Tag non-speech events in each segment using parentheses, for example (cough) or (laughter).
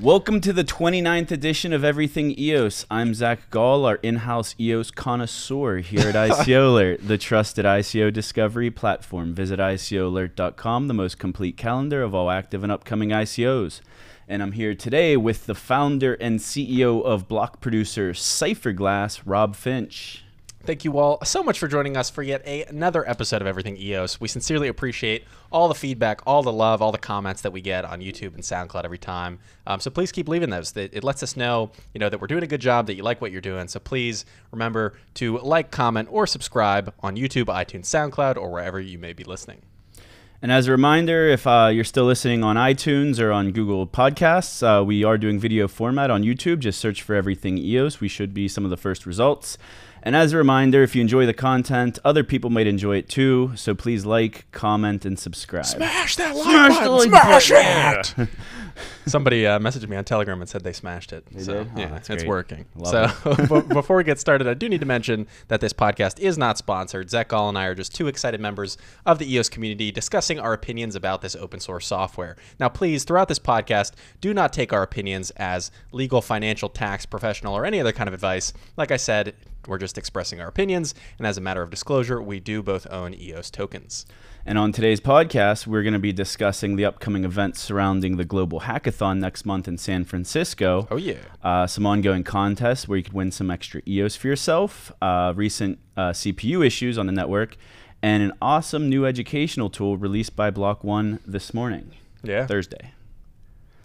Welcome to the 29th edition of Everything EOS. I'm Zach Gall, our in house EOS connoisseur here at (laughs) ICO Alert, the trusted ICO discovery platform. Visit ICOalert.com, the most complete calendar of all active and upcoming ICOs. And I'm here today with the founder and CEO of block producer Cypherglass, Rob Finch. Thank you all so much for joining us for yet a, another episode of Everything EOS. We sincerely appreciate all the feedback, all the love, all the comments that we get on YouTube and SoundCloud every time. Um, so please keep leaving those. It, it lets us know, you know, that we're doing a good job, that you like what you're doing. So please remember to like, comment, or subscribe on YouTube, iTunes, SoundCloud, or wherever you may be listening. And as a reminder, if uh, you're still listening on iTunes or on Google Podcasts, uh, we are doing video format on YouTube. Just search for everything EOS. We should be some of the first results. And as a reminder, if you enjoy the content, other people might enjoy it too. So please like, comment, and subscribe. Smash that like Smash button! like Smash button! it! (laughs) Somebody uh, messaged me on Telegram and said they smashed it. They so did? Oh, yeah, that's it's great. working. Love so (laughs) b- before we get started, I do need to mention that this podcast is not sponsored. Zach Gall and I are just two excited members of the EOS community discussing our opinions about this open source software. Now, please, throughout this podcast, do not take our opinions as legal, financial, tax, professional, or any other kind of advice. Like I said, we're just expressing our opinions, and as a matter of disclosure, we do both own EOS tokens. And on today's podcast, we're going to be discussing the upcoming events surrounding the Global Hackathon next month in San Francisco. Oh yeah. Uh, some ongoing contests where you could win some extra EOS for yourself, uh, recent uh, CPU issues on the network, and an awesome new educational tool released by Block One this morning, Yeah. Thursday.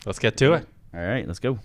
Let's get to it. All right, let's go.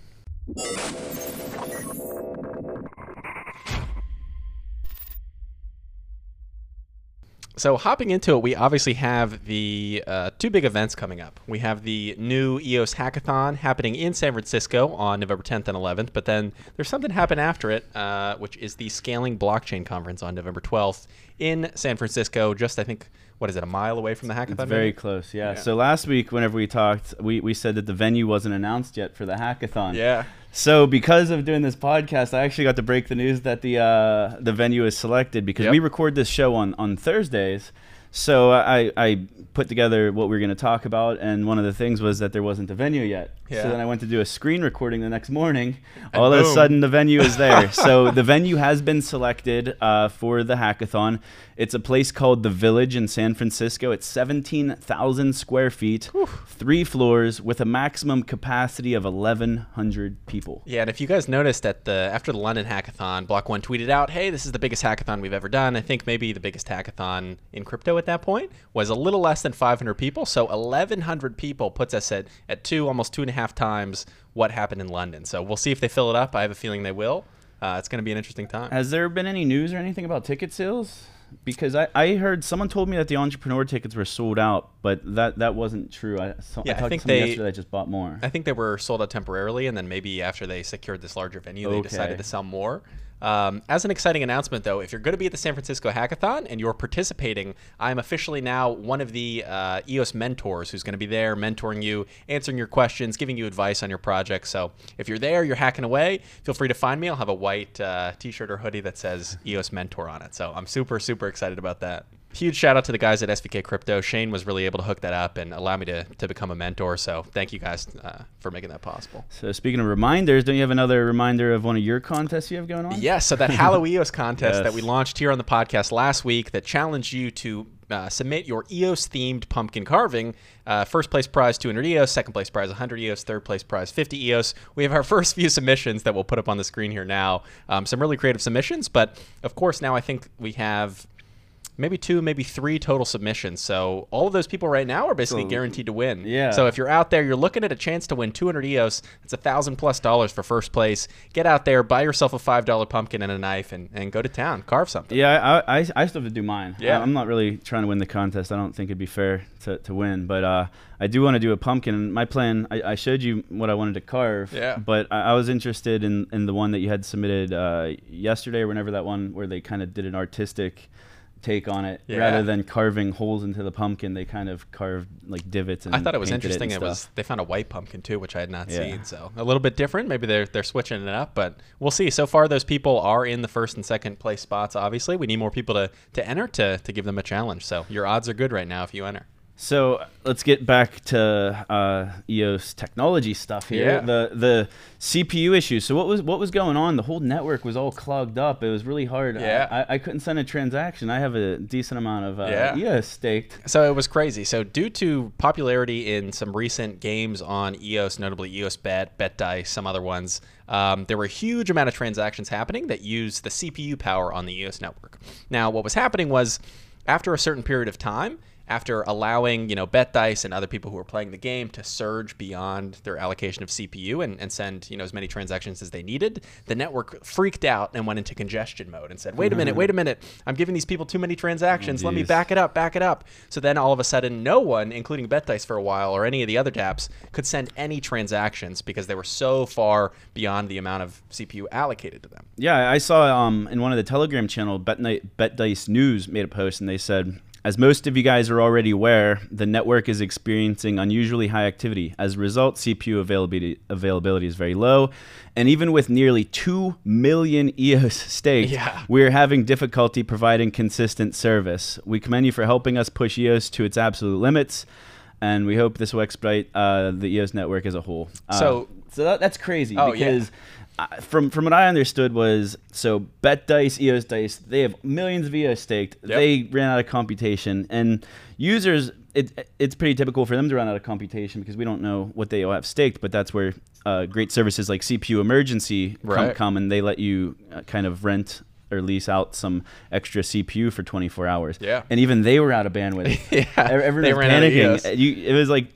So hopping into it, we obviously have the uh, two big events coming up. We have the new EOS Hackathon happening in San Francisco on November 10th and 11th, but then there's something happen after it, uh, which is the Scaling Blockchain Conference on November 12th in San Francisco. Just I think what is it, a mile away from the hackathon? It's very maybe? close, yeah. Yeah. So last week, whenever we talked, we, we said that the venue wasn't announced yet for the hackathon. Yeah. So because of doing this podcast, I actually got to break the news that the uh, the venue is selected because Yep. we record this show on on Thursdays. So I I put together what we were going to talk about, and one of the things was that there wasn't a venue yet. Yeah. So then I went to do a screen recording the next morning. And All of a sudden, the venue is there. (laughs) so the venue has been selected uh, for the hackathon. It's a place called the Village in San Francisco. It's 17,000 square feet, three floors, with a maximum capacity of 1,100 people. Yeah, and if you guys noticed at the after the London hackathon, Block One tweeted out, "Hey, this is the biggest hackathon we've ever done." I think maybe the biggest hackathon in crypto at that point was a little less than 500 people. So 1,100 people puts us at at two, almost two and a half times what happened in London. So we'll see if they fill it up. I have a feeling they will. Uh, it's going to be an interesting time. Has there been any news or anything about ticket sales? Because I, I heard someone told me that the entrepreneur tickets were sold out, but that, that wasn't true. I, so, Yeah, I I talked think they- yesterday just bought more. I think they were sold out temporarily, and then maybe after they secured this larger venue, they decided to sell more. Um, as an exciting announcement, though, if you're going to be at the San Francisco Hackathon and you're participating, I'm officially now one of the uh, EOS mentors who's going to be there mentoring you, answering your questions, giving you advice on your project. So if you're there, you're hacking away, feel free to find me. I'll have a white uh, t shirt or hoodie that says EOS Mentor on it. So I'm super, super excited about that. Huge shout out to the guys at SVK Crypto. Shane was really able to hook that up and allow me to, to become a mentor. So thank you guys uh, for making that possible. so speaking of reminders, don't you have another reminder of one of your contests you have going on? Yes, so that (laughs) Hallow EOS contest that we launched here on the podcast last week that challenged you to uh, submit your EOS themed pumpkin carving. Uh, first place prize 200 EOS, second place prize 100 EOS, third place prize 50 EOS. We have our (laughs) first few submissions that we'll put up on the screen here now. Um, some really creative submissions, but of course, now I think we have maybe two, maybe three total submissions. So all of those people right now are basically So- guaranteed to win. Yeah. So if you're out there, you're looking at a chance to win 200 EOS. It's a thousand plus dollars for first place. Get out there, buy yourself a five dollar pumpkin and a knife, and, and go to town, carve something. Yeah, I, I, I still have to do mine. Yeah. I, am not really trying to win the contest. I don't think it'd be fair to, to win, but uh, I do want to do a pumpkin. My plan, I, I showed you what I wanted to carve. Yeah. But I, I was interested in, in the one that you had submitted uh, yesterday, or whenever that one where they kind of did an artistic take on it Yeah. rather than carving holes into the pumpkin. They kind of carved like divots. And I thought it was interesting. and It, was they found a white pumpkin too, which I had not Yeah. seen. So a little bit different. Maybe they're they're switching it up, but we'll see. So far, those people are in the first and second place spots. Obviously, we need more people to to enter to to give them a challenge. So your odds are good right now if you enter. So let's get back to uh, EOS technology stuff here. Yeah. The the CPU issues. So what was what was going on? The whole network was all clogged up. It was really hard. I- Yeah. I, I couldn't send a transaction. I have a decent amount of uh, Yeah. EOS staked. So it was crazy. So due to popularity in some recent games on EOS, notably EOS Bet, Bet Dice, some other ones, um, there were a huge amount of transactions happening that used the CPU power on the EOS network. Now, what was happening was after a certain period of time, after allowing you know bet dice and other people who were playing the game to surge beyond their allocation of cpu and, and send you know as many transactions as they needed the network freaked out and went into congestion mode and said wait a minute wait a minute. I'm giving these people too many transactions. Let me back it up back it up. So then all of a sudden no one including bet dice for a while or any of the other dapps could send any transactions because they were so far beyond the amount of cpu allocated to them. Yeah, I saw um, in one of the Telegram channel, Bet, Bet Dice News made a post, and they said, as most of you guys are already aware, the network is experiencing unusually high activity. As a result, CPU availability availability is very low, and even with nearly two million EOS (laughs) staked, Yeah. we're having difficulty providing consistent service. We commend you for helping us push EOS to its absolute limits. And we hope this will expedite uh, the EOS network as a whole. Uh, So- so that, that's crazy Oh, yeah. because uh, from from what I understood was so Bet Dice, EOS Dice, they have millions of EOS staked. Yep. They ran out of computation, and users, it, it's pretty typical for them to run out of computation because we don't know what they all have staked. But that's where uh, great services like CPU Emergency come, Right. come and they let you uh, kind of rent or lease out some extra CPU for 24 hours. Yeah. and even they were out of bandwidth. (laughs) Yeah, everyone they was ran out of panicking. You, it was like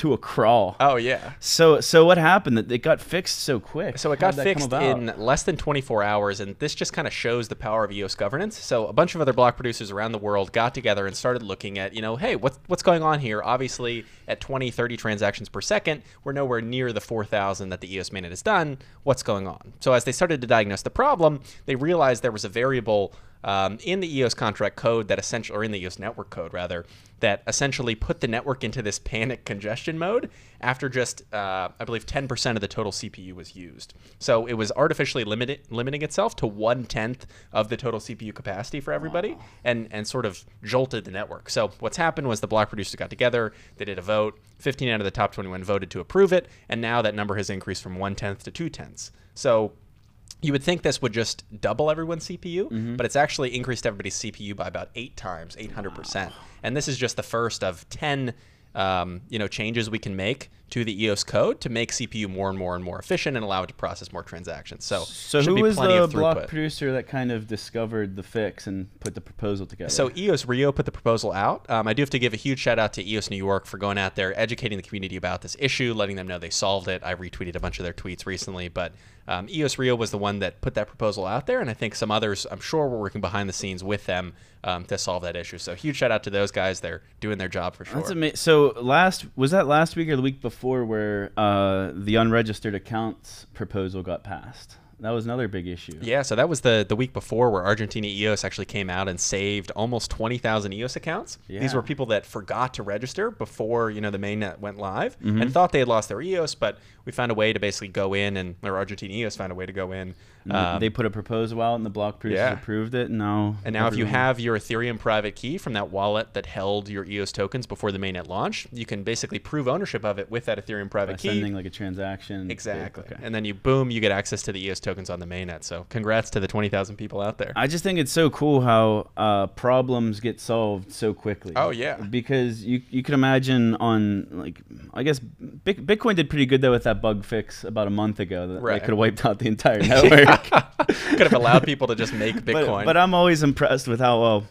to a crawl. oh yeah So so what happened? That it got fixed so quick. So it How got did that come fixed in less than 24 hours, and this just kind of shows the power of EOS governance. So a bunch of other block producers around the world got together and started looking at, you know, hey, what's what's going on here? Obviously, at 20, 30 transactions per second, we're nowhere near the 4,000 that the EOS mainnet has done. What's going on? So as they started to diagnose the problem, they realized there was a variable um, in the EOS contract code that essentially, or in the EOS network code rather, that essentially put the network into this panic congestion mode after just, uh, I believe, 10% of the total CPU was used. So it was artificially limited, limiting itself to one tenth of the total CPU capacity for everybody, and and sort of jolted the network. So what's happened was the block producers got together, they did a vote, 15 out of the top 21 voted to approve it, and now that number has increased from one tenth to two tenths. So you would think this would just double everyone's CPU, but it's actually increased everybody's CPU by about eight times, 800%. And this is just the first of 10 um, you know, changes we can make to the EOS code to make CPU more and more and more efficient and allow it to process more transactions. So, So should who be was plenty the of block producer that kind of discovered the fix and put the proposal together? So EOS Rio put the proposal out. Um, I do have to give a huge shout out to EOS New York for going out there, educating the community about this issue, letting them know they solved it. I retweeted a bunch of their tweets recently, but um, EOS Rio was the one that put that proposal out there, and I think some others, I'm sure, were working behind the scenes with them um, to solve that issue. So huge shout out to those guys. They're doing their job for sure. That's amazing. So last was that last week or the week before where uh, the unregistered accounts proposal got passed? That was another big issue. Yeah, so that was the the week before where Argentina EOS actually came out and saved almost 20,000 EOS accounts. These were people that forgot to register before, you know, the mainnet went live Mm-hmm. and thought they had lost their EOS, but we found a way to basically go in and or Argentina EOS found a way to go in. And um, they put a proposal out and the block producers yeah. approved it. And now and now, if you have your Ethereum private key from that wallet that held your EOS tokens before the mainnet launch, you can basically prove ownership of it with that Ethereum by private key. sending like a transaction, Exactly. Okay. And then you boom, you get access to the EOS tokens on the mainnet. So congrats to the 20,000 people out there. I just think it's so cool how uh, problems get solved so quickly. Oh, yeah. because you you can imagine on like I guess Bitcoin did pretty good though with that bug fix about a month ago that Right. they could have wiped out the entire (laughs) network. (laughs) Could have allowed people to just make Bitcoin. But, but I'm always impressed with how well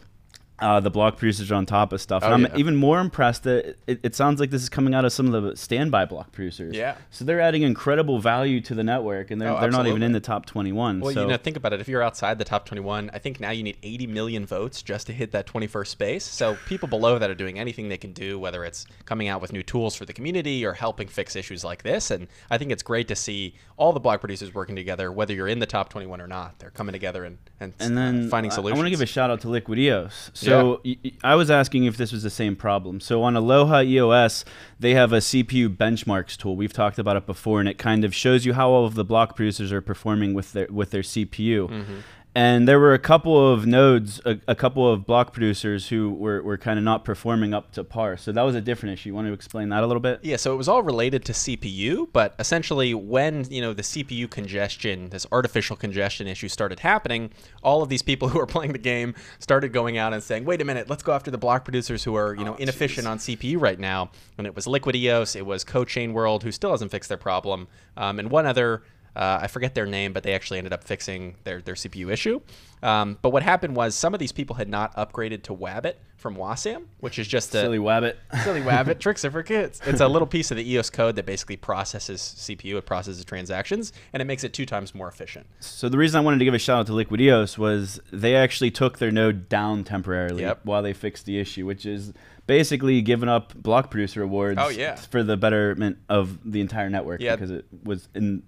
uh, the block producers are on top of stuff. Oh, and yeah. I'm even more impressed that it, it sounds like this is coming out of some of the standby block producers. Yeah. So they're adding incredible value to the network, and they're, Oh, they're not even in the top 21. Well, so you know, think about it. If you're outside the top 21, I think now you need 80 million votes just to hit that 21st space. So people below that are doing anything they can do, whether it's coming out with new tools for the community or helping fix issues like this. And I think it's great to see all the block producers working together, whether you're in the top 21 or not. They're coming together and and, and then finding solutions. I want to give a shout out to Liquid EOS. So y- y- I was asking if this was the same problem. So on Aloha EOS, they have a CPU benchmarks tool. We've talked about it before, and it kind of shows you how all of the block producers are performing with their with their CPU. Mm-hmm. And there were a couple of nodes, a, a couple of block producers who were, were kind of not performing up to par. So that was a different issue. You want to explain that a little bit? Yeah, so it was all related to CPU, but essentially when, you know, the CPU congestion, this artificial congestion issue started happening, all of these people (laughs) who are playing the game started going out and saying, "Wait a minute, let's go after the block producers who are, you know, Oh, inefficient jeez. on CPU right now." And it was Liquid EOS, it was CodeChain World who still hasn't fixed their problem, um, and one other uh, I forget their name, but they actually ended up fixing their, their CPU issue. Um, but what happened was some of these people had not upgraded to Wabbit from Wasam, which is just a Silly Wabbit. Silly Wabbit (laughs) tricks are for kids. It's a little piece of the EOS code that basically processes CPU, it processes transactions, and it makes it two times more efficient. So the reason I wanted to give a shout out to Liquid EOS was they actually took their node down temporarily Yep. while they fixed the issue, which is basically giving up block producer awards Oh, yeah. for the betterment of the entire network Yeah. because it was in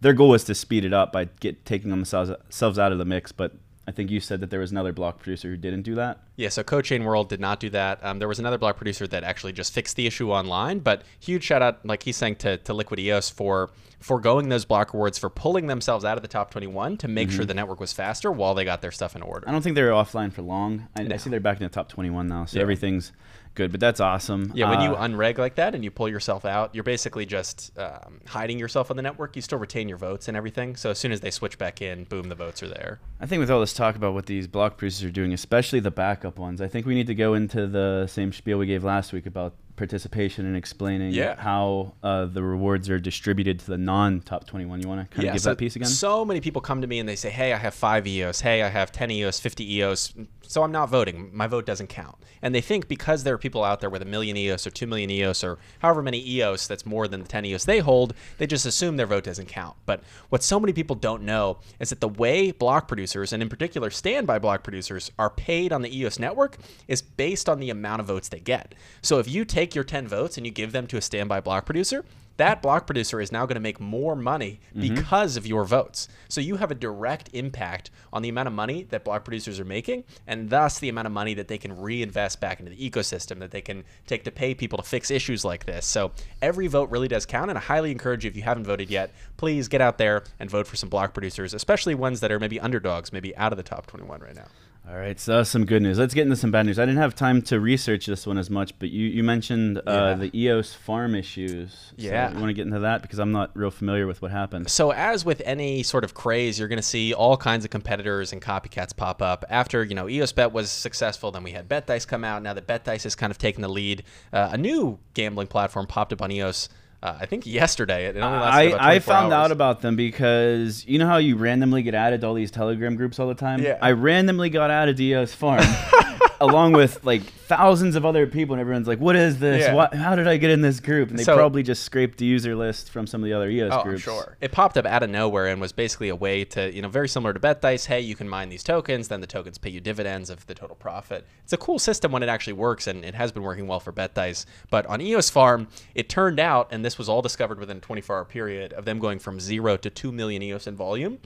their goal was to speed it up by get taking themselves out of the mix, but I think you said that there was another block producer who didn't do that. Yeah, so CodeChain World did not do that. Um, there was another block producer that actually just fixed the issue online, but huge shout out, like he's saying, to, to Liquid EOS for foregoing those block rewards, for pulling themselves out of the top 21 to make sure Mm-hmm. the network was faster while they got their stuff in order. I don't think they're offline for long. I, No. I see they're back in the top 21 now, so Yeah. everything's good. But that's awesome. Yeah, when you Uh, unreg like that and you pull yourself out, you're basically just um, hiding yourself on the network. You still retain your votes and everything. So as soon as they switch back in, boom, the votes are there. I think with all this talk about what these block producers are doing, especially the backup ones, I think we need to go into the same spiel we gave last week about participation and explaining Yeah. how uh, the rewards are distributed to the non-top 21. You want to kind of give so, that piece again? So many people come to me and they say, "Hey, I have five EOS. Hey, I have 10 EOS, 50 EOS. So I'm not voting. My vote doesn't count." And they think because there are people out there with a million EOS or two million EOS or however many EOS that's more than the 10 EOS they hold, they just assume their vote doesn't count. But what so many people don't know is that the way block producers and in particular standby block producers are paid on the EOS network is based on the amount of votes they get. So if you take your 10 votes and you give them to a standby block producer, that block producer is now going to make more money mm-hmm. because of your votes. So you have a direct impact on the amount of money that block producers are making, and thus the amount of money that they can reinvest back into the ecosystem that they can take to pay people to fix issues like this. So every vote really does count, and I highly encourage you if you haven't voted yet, please get out there and vote for some block producers, especially ones that are maybe underdogs, maybe out of the top 21 right now. All right, so some good news. Let's get into some bad news. I didn't have time to research this one as much, but you, you mentioned Yeah. uh, the EOS farm issues. So Yeah. you want to get into that because I'm not real familiar with what happened. So, as with any sort of craze, you're going to see all kinds of competitors and copycats pop up. After you know EOS Bet was successful, then we had Bet Dice come out. Now that Bet Dice has kind of taken the lead, uh, a new gambling platform popped up on EOS. Uh, I think yesterday. It only lasted I, I found hours. out about them because you know how you randomly get added to all these Telegram groups all the time? Yeah. I randomly got added to EOS Farm (laughs) along with like thousands of other people, and everyone's like, "What is this? Yeah. What, how did I get in this group?" And they So- probably just scraped the user list from some of the other EOS Oh, groups. sure. It popped up out of nowhere and was basically a way to, you know, very similar to Bet Dice. Hey, you can mine these tokens, then the tokens pay you dividends of the total profit. It's a cool system when it actually works, and it has been working well for Bet Dice. But on EOS Farm, it turned out, and this was all discovered within a 24 hour period of them going from zero to 2 million EOS in volume.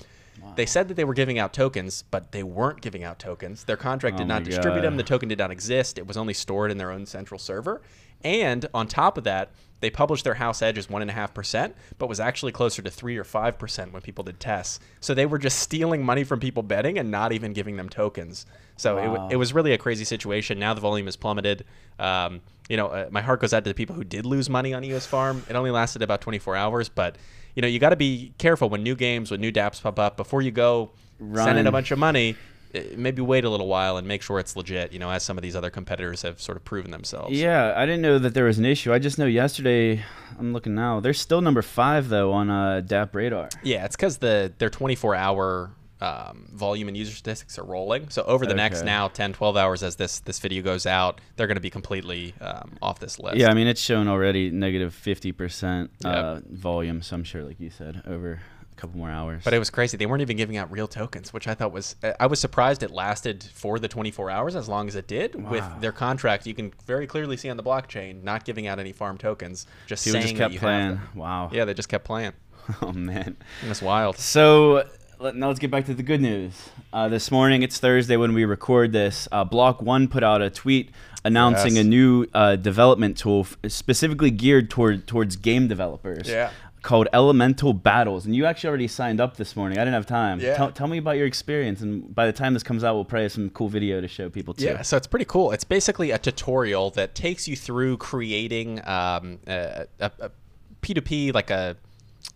They said that they were giving out tokens, but they weren't giving out tokens. Their contract did Oh not distribute God. them. The token did not exist. It was only stored in their own central server. And on top of that, they published their house edge as one and a half percent, but was actually closer to three or five percent when people did tests. So they were just stealing money from people betting and not even giving them tokens. So it, Wow. w- it was really a crazy situation. Now the volume has plummeted. Um, you know, uh, my heart goes out to the people who did lose money on EOS Farm. It only lasted about 24 hours, but you know, you got to be careful when new games, when new DApps pop up before you go send in a bunch of money. uh, Maybe wait a little while and make sure it's legit. You know, as some of these other competitors have sort of proven themselves. Yeah, I didn't know that there was an issue. I just know yesterday. I'm looking now. They're still number five though on uh, DappRadar. Yeah, it's because the their 24 hour um, volume and user statistics are rolling. So over the next now 10, 12 hours as this this video goes out, they're going to be completely um, off this list. Yeah, I mean it's shown already negative negative fifty percent uh, Yep. volume. So I'm sure, like you said, over a couple more hours. But it was crazy. They weren't even giving out real tokens, which I thought was. I was surprised it lasted for the 24 hours as long as it did. With their contract, you can very clearly see on the blockchain not giving out any farm tokens, just people saying just kept playing. Wow. Yeah, they just kept playing. (laughs) oh man. that's wild. So let, now let's get back to the good news. Uh, this morning, it's Thursday when we record this. Uh, Block One put out a tweet announcing Yes. a new uh, development tool f- specifically geared toward towards game developers. Yeah. called Elemental Battles, and you actually already signed up this morning. I didn't have time. Yeah. Tell, tell me about your experience, and by the time this comes out, we'll probably have some cool video to show people too. Yeah, so it's pretty cool. It's basically a tutorial that takes you through creating um, a, a, a P2P, like a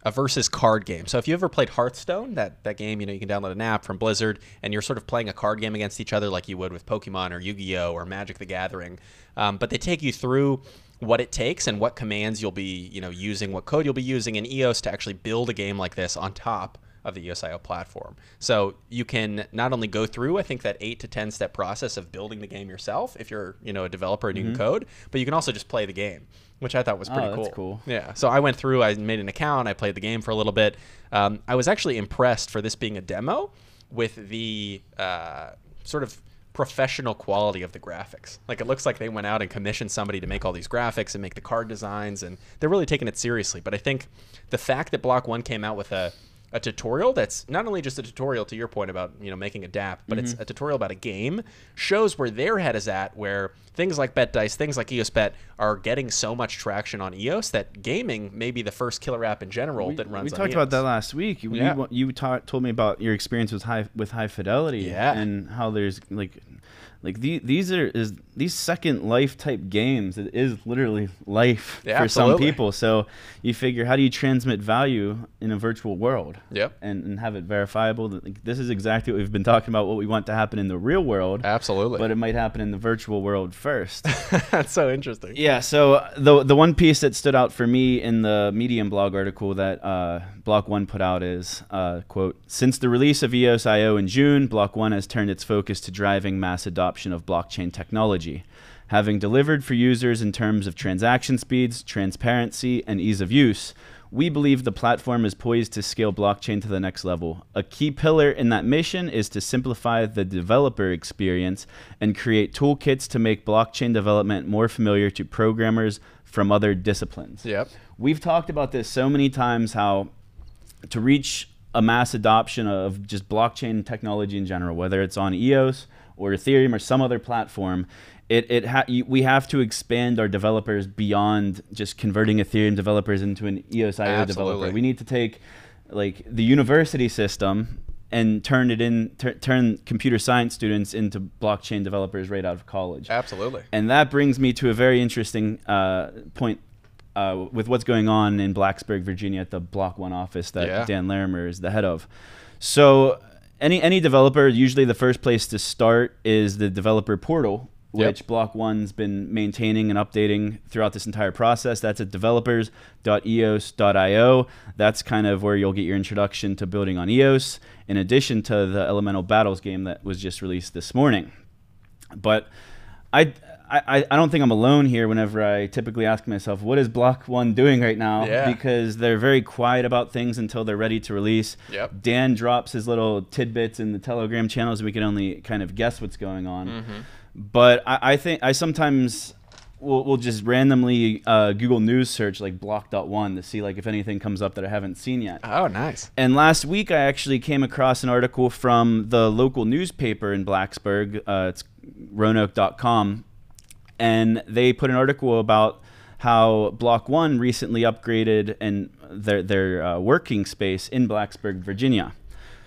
a versus card game. So if you ever played Hearthstone, that that game, you know, you can download an app from Blizzard, and you're sort of playing a card game against each other, like you would with Pokemon or Yu-Gi-Oh or Magic the Gathering. Um, but they take you through what it takes and what commands you'll be, you know, using, what code you'll be using in EOS to actually build a game like this on top of the EOSIO platform. So you can not only go through, I think, that eight to ten step process of building the game yourself if you're, you know, a developer and you can code, but you can also just play the game, which I thought was pretty Oh, cool. cool. Yeah. So I went through, I made an account, I played the game for a little bit. Um, I was actually impressed for this being a demo with the uh, sort of professional quality of the graphics. Like it looks like they went out and commissioned somebody to make all these graphics and make the card designs, and they're really taking it seriously. But I think the fact that Block One came out with a a tutorial that's not only just a tutorial to your point about you know making a DApp, but Mm-hmm. it's a tutorial about a game shows where their head is at. Where things like Bet Dice, things like EOS Bet are getting so much traction on EOS that gaming may be the first killer app in general that runs. We talked about that last week. You, Yeah. you, you ta- told me about your experience with high with high fidelity, Yeah. and how there's like, like the, these are is these second life type games. It is literally life Yeah, for some people. So you figure, how do you transmit value in a virtual world? Yep. and, and have it verifiable. That, like, this is exactly what we've been talking about. What we want to happen in the real world, Absolutely. but it might happen in the virtual world first. (laughs) that's so interesting. Yeah, so uh, the the one piece that stood out for me in the Medium blog article that uh, Block One put out is uh, quote: Since the release of E EOS.io in June, Block One has turned its focus to driving mass adoption of blockchain technology, having delivered for users in terms of transaction speeds, transparency, and ease of use. We believe the platform is poised to scale blockchain to the next level. A key pillar in that mission is to simplify the developer experience and create toolkits to make blockchain development more familiar to programmers from other disciplines. Yep. We've talked about this so many times how to reach a mass adoption of just blockchain technology in general, whether it's on EOS or Ethereum or some other platform, it, it ha- you- we have to expand our developers beyond just converting Ethereum developers into an EOS.io developer. We need to take like the university system and turn it in tur- turn computer science students into blockchain developers right out of college. Absolutely. And that brings me to a very interesting uh, point uh, with what's going on in Blacksburg, Virginia, at the Block One office that Yeah. Dan Larimer is the head of. So, any any developer, usually the first place to start is the developer portal, Yep. which Block One's been maintaining and updating throughout this entire process. That's at developers.eos.io. That's kind of where you'll get your introduction to building on EOS, in addition to the Elemental Battles game that was just released this morning. But I, I, I don't think I'm alone here whenever I typically ask myself, what is Block One doing right now? Yeah. Because they're very quiet about things until they're ready to release. Yep. Dan drops his little tidbits in the Telegram channels. We can only kind of guess what's going on. Mm-hmm. But I, I think I sometimes will will just randomly uh, Google News search like Block.one to see like if anything comes up that I haven't seen yet. Oh, nice. And last week, I actually came across an article from the local newspaper in Blacksburg. Uh, it's Roanoke.com. And they put an article about how Block One recently upgraded and their, their uh, working space in Blacksburg, Virginia.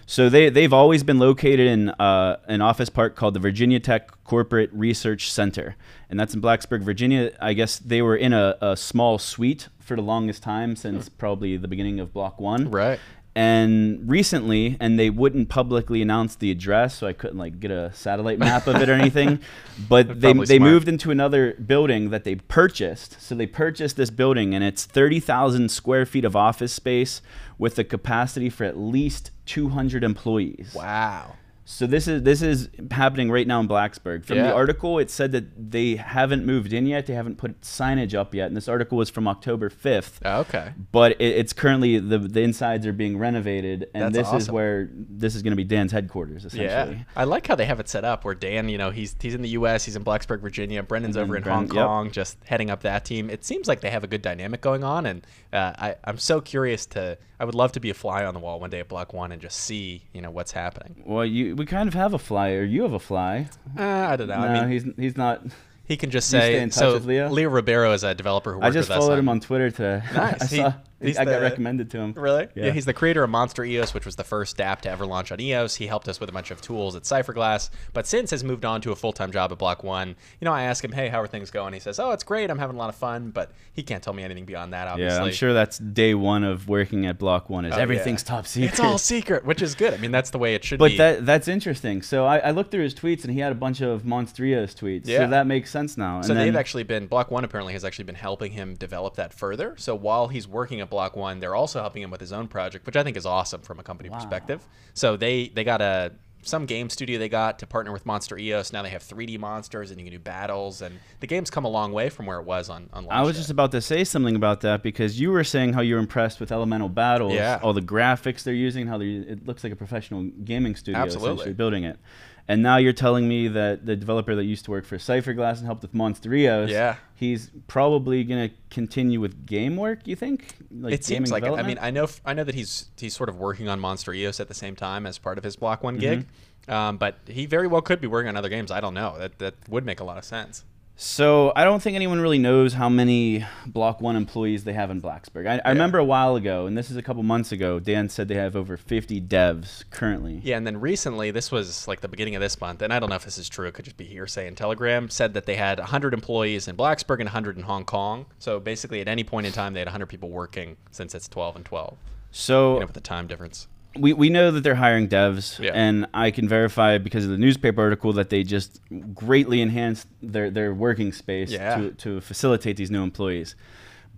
So they, they've always been located in uh, an office park called the Virginia Tech Corporate Research Center. And that's in Blacksburg, Virginia. I guess they were in a, a small suite for the longest time since probably the beginning of Block One Right. And recently and they wouldn't publicly announce the address so i couldn't like get a satellite map of it or anything (laughs) but they, Probably they smart. moved into another building that they purchased so they purchased this building and it's 30000 square feet of office space with a capacity for at least 200 employees Wow. So this is this is happening right now in Blacksburg. From Yeah. the article, it said that they haven't moved in yet. They haven't put signage up yet. And this article was from October 5th Okay. but it, it's currently the the insides are being renovated, and That's this is where this is going to be Dan's headquarters essentially. Yeah, I like how they have it set up where Dan, you know, he's he's in the U.S., he's in Blacksburg, Virginia. Brendan's over in Hong Brendan- yep. Kong, just heading up that team. It seems like they have a good dynamic going on, and uh, I I'm so curious to. I would love to be a fly on the wall one day at Block One and just see, you know, what's happening. Well, you we kind of have a fly, or you have a fly. Uh, I don't know. no, I mean, he's he's not. he can just say. stay in touch so with Leo? Leo Ribeiro is a developer who worked I just with us followed on- him on Twitter today. (laughs) Nice. I He, saw- He's I got recommended to him. Really? Yeah. Yeah. he's the creator of Monster EOS, which was the first app to ever launch on EOS. He helped us with a bunch of tools at Cypherglass, but since has moved on to a full-time job at Block One. You know, I ask him, "Hey, how are things going?" He says, "Oh, it's great. I'm having a lot of fun," but he can't tell me anything beyond that. Obviously, Yeah, I'm sure that's day one of working at Block One. Is Oh, yeah. everything's top secret. It's all secret, which is good. I mean, that's the way it should But be. But that that's interesting. So I, I looked through his tweets and he had a bunch of Monster EOS tweets. Yeah. So that makes sense now. So and they've actually been Block One apparently has actually been helping him develop that further. So while he's working at Block One, they're also helping him with his own project, which I think is awesome from a company perspective. So they they got a some game studio they got to partner with Monster EOS. Now they have 3D monsters and you can do battles, and the game's come a long way from where it was on on launch. I was day. just about to say something about that because you were saying how you were impressed with Elemental Battles, Yeah. all the graphics they're using, how they it looks like a professional gaming studio Absolutely. essentially building it. And now you're telling me that the developer that used to work for Cypherglass and helped with Monster EOS, Yeah. he's probably going to continue with game work, you think? Like it seems like it. I mean, I know I know that he's he's sort of working on Monster EOS at the same time as part of his Block One gig. Mm-hmm. Um, but he very well could be working on other games. I don't know. That that would make a lot of sense. So I don't think anyone really knows how many Block One employees they have in Blacksburg. I, I remember a while ago, and this is a couple months ago. Dan said they have over 50 devs currently. Yeah, and then recently, this was like the beginning of this month, and I don't know if this is true. It could just be hearsay. And Telegram said that they had 100 employees in Blacksburg and 100 in Hong Kong. So basically, at any point in time, they had 100 people working since it's 12 and 12. So You know, with the time difference. We, we know that they're hiring devs, Yeah. and I can verify because of the newspaper article that they just greatly enhanced their, their working space Yeah. to, to facilitate these new employees.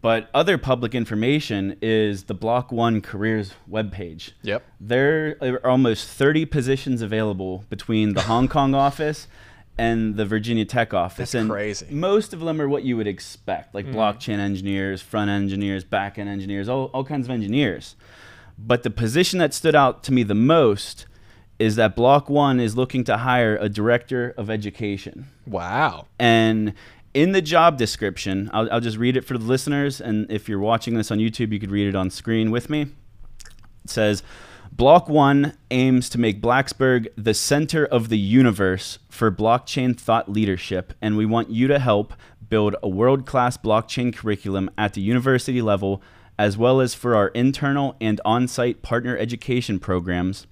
But other public information is the Block One Careers webpage. Yep. There are almost 30 positions available between the Hong Kong (laughs) office and the Virginia Tech office. That's and crazy. Most of them are what you would expect, Mm. like blockchain engineers, front engineers, back end engineers, all, all kinds of engineers. But the position that stood out to me the most is that Block One is looking to hire a director of education. Wow. And in the job description, I'll, I'll just read it for the listeners. And if you're watching this on YouTube, you could read it on screen with me. It says Block One aims to make Blacksburg the center of the universe for blockchain thought leadership, and we want you to help build a world class blockchain curriculum at the university level, as well as for our internal and on site partner education programs.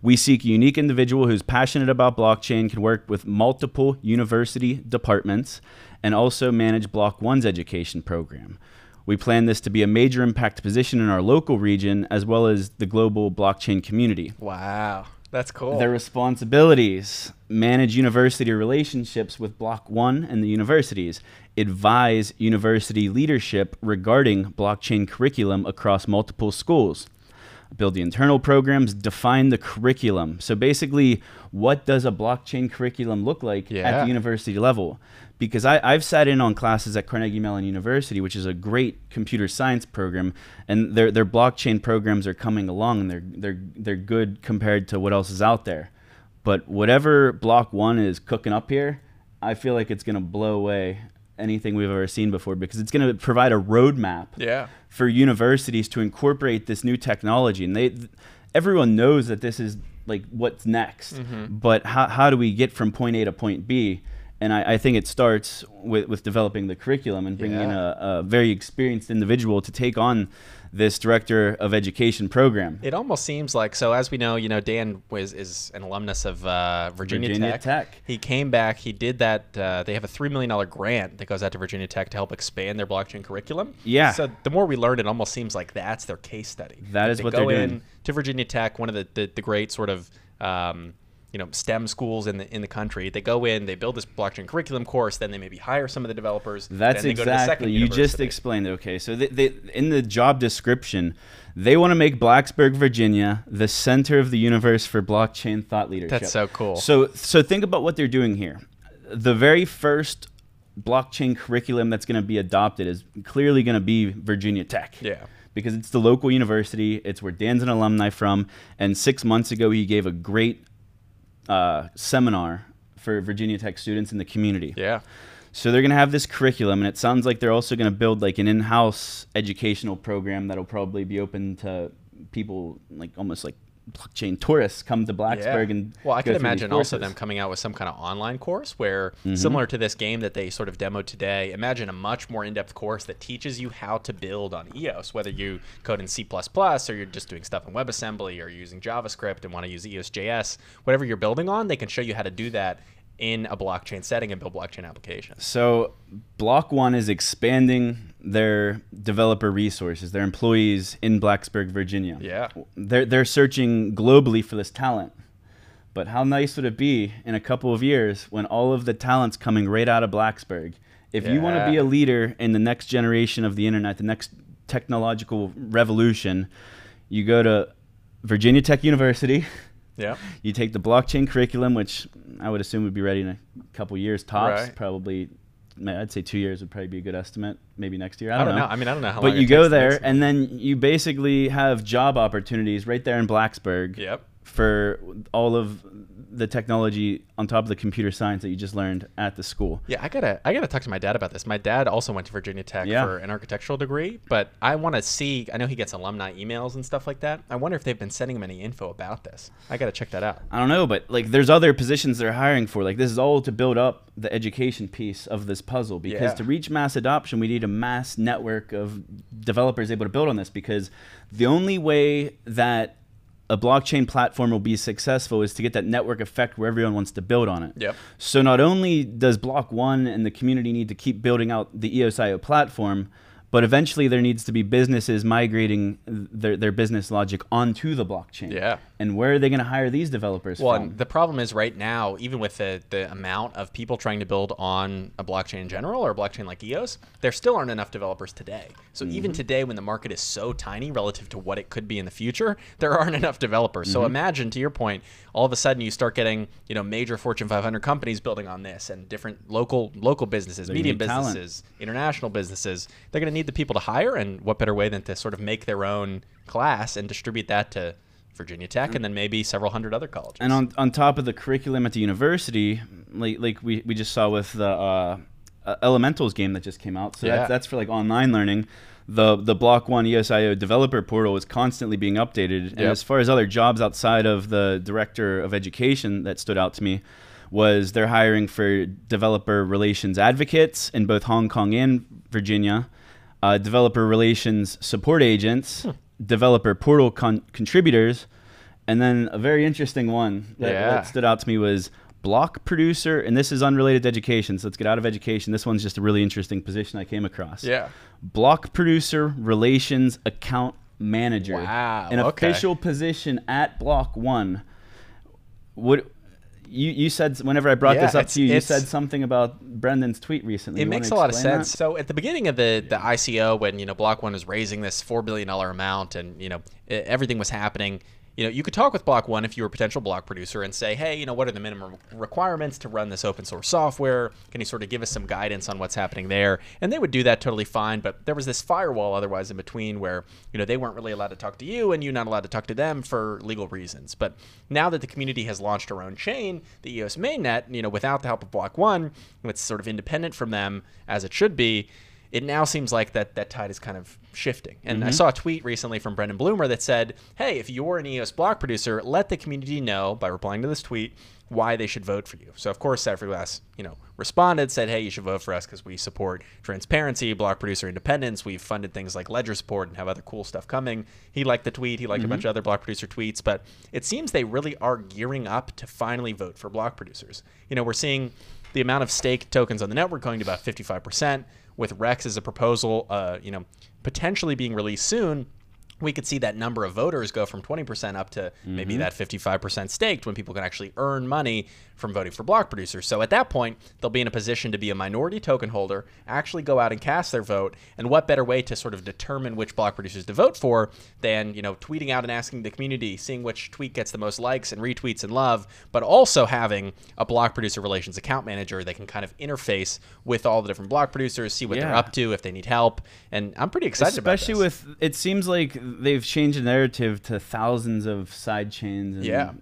We seek a unique individual who's passionate about blockchain, can work with multiple university departments, and also manage Block One's education program. We plan this to be a major impact position in our local region as well as the global blockchain community. Wow. That's cool. Their responsibilities manage university relationships with Block One and the universities, advise university leadership regarding blockchain curriculum across multiple schools, build the internal programs, define the curriculum. So basically, what does a blockchain curriculum look like at the university level? Because I, I've sat in on classes at Carnegie Mellon University, which is a great computer science program, and their their blockchain programs are coming along, and they're they're they're good compared to what else is out there. But whatever Block One is cooking up here, I feel like it's gonna blow away anything we've ever seen before because it's gonna provide a roadmap yeah. for universities to incorporate this new technology and they everyone knows that this is like what's next mm-hmm. but how, how do we get from point a to point b and i, I think it starts with, with developing the curriculum and bringing in a, a very experienced individual to take on this director of education program It almost seems like so. As we know, you know, Dan was is an alumnus of uh, Virginia, Virginia Tech. Tech. He came back. He did that. Uh, they have a three million dollar grant that goes out to Virginia Tech to help expand their blockchain curriculum. Yeah. So the more we learn, it almost seems like that's their case study. That Like is they what go they're in doing. to Virginia Tech, one of the the, the great sort of. Um, you know, STEM schools in the in the country. They go in, they build this blockchain curriculum course, then they maybe hire some of the developers. That's then they go to the second exactly. You just university. explained it. Okay, so they, they, in the job description, they want to make Blacksburg, Virginia, the center of the universe for blockchain thought leadership. That's so cool. So, so think about what they're doing here. The very first blockchain curriculum that's going to be adopted is clearly going to be Virginia Tech. Yeah. Because it's the local university, it's where Dan's an alumni from, and six months ago he gave a great uh, seminar for Virginia Tech students in the community. Yeah. So they're going to have this curriculum, and it sounds like they're also going to build like an in-house educational program that'll probably be open to people like almost like blockchain tourists come to Blacksburg Yeah. and well, I can imagine also them coming out with some kind of online course where, Mm-hmm. similar to this game that they sort of demoed today, imagine a much more in-depth course that teaches you how to build on EOS, whether you code in C++ or you're just doing stuff in WebAssembly or using JavaScript and want to use EOS.js, whatever you're building on, they can show you how to do that in a blockchain setting and build blockchain applications. So, Block One is expanding their developer resources, their employees in Blacksburg, Virginia. Yeah. They're, they're searching globally for this talent. But how nice would it be in a couple of years when all of the talent's coming right out of Blacksburg? If you want to be a leader in the next generation of the internet, the next technological revolution, you go to Virginia Tech University. Yeah. (laughs) You take the blockchain curriculum, which I would assume would be ready in a couple years tops. Right. Probably, I'd say two years would probably be a good estimate. Maybe next year. I I don't, don't know. know. I mean, I don't know how but you it go there, and then you basically have job opportunities right there in Blacksburg Yep. for all of the technology on top of the computer science that you just learned at the school. Yeah, I gotta I gotta talk to my dad about this. My dad also went to Virginia Tech Yeah. for an architectural degree, but I want to see. I know he gets alumni emails and stuff like that. I wonder if they've been sending him any info about this. I gotta check that out. I don't know, but like there's other positions they're hiring for. Like this is all to build up the education piece of this puzzle because Yeah. to reach mass adoption, we need a mass network of developers able to build on this because the only way that a blockchain platform will be successful is to get that network effect where everyone wants to build on it. Yep. So not only does Block One and the community need to keep building out the EOS.io platform, but eventually there needs to be businesses migrating their, their business logic onto the blockchain. Yeah. And where are they going to hire these developers Well, the problem is right now, even with the, the amount of people trying to build on a blockchain in general or a blockchain like EOS, there still aren't enough developers today. So mm-hmm. even today, when the market is so tiny relative to what it could be in the future, there aren't enough developers. So mm-hmm. imagine, to your point, all of a sudden you start getting you know major Fortune 500 companies building on this, and different local local businesses, They medium need talent. businesses, international businesses. They're going to need the people to hire, and what better way than to sort of make their own class and distribute that to Virginia Tech and then maybe several hundred other colleges. And on, on top of the curriculum at the university, like, like we, we just saw with the uh, uh, Elementals game that just came out. So Yeah. that's, that's for like online learning. The the Block One EOSIO developer portal is constantly being updated. And Yep. as far as other jobs outside of the director of education that stood out to me, was they're hiring for developer relations advocates in both Hong Kong and Virginia, uh, developer relations support agents, Hmm. developer portal con- contributors, and then a very interesting one that, Yeah. that stood out to me was block producer. And this is unrelated to education, so let's get out of education. This one's just a really interesting position I came across. yeah. Block producer relations account manager. Wow, An okay. official position at Block One. What you you said whenever I brought Yeah, this up to you, you said something about Brendan's tweet recently. It You makes a lot of explain that? sense. So at the beginning of the the ICO, when you know Block One was raising this four billion dollar amount, and you know everything was happening, you know you could talk with Block One if you were a potential block producer and say, hey, you know what are the minimum requirements to run this open source software? Can you sort of give us some guidance on what's happening there? And they would do that totally fine. But there was this firewall otherwise in between where you know they weren't really allowed to talk to you, and you're not allowed to talk to them for legal reasons. But now that the community has launched their own chain, the EOS mainnet, you know, without the help of Block One, it's sort of independent from them as it should be. It now seems like that that tide is kind of shifting. And I mm-hmm. saw a tweet recently from Brendan Blumer that said, "Hey, if you're an EOS block producer, let the community know by replying to this tweet why they should vote for you." So of course, Cypherglass, you know, responded, said, "Hey, you should vote for us because we support transparency, block producer independence. We've funded things like Ledger support and have other cool stuff coming." He liked the tweet. He liked a mm-hmm. bunch of other block producer tweets, but it seems they really are gearing up to finally vote for block producers. You know, we're seeing the amount of stake tokens on the network going to about 55%. With Rex as a proposal, uh, you know, potentially being released soon, we could see that number of voters go from 20% up to maybe that 55% staked when people can actually earn money from voting for block producers. So at that point, they'll be in a position to be a minority token holder, actually go out and cast their vote. And what better way to sort of determine which block producers to vote for than, you know, tweeting out and asking the community, seeing which tweet gets the most likes and retweets and love, but also having a block producer relations account manager that can kind of interface with all the different block producers, see what they're up to, if they need help. And I'm pretty excited Especially with it seems like they've changed the narrative to thousands of side chains and Yeah.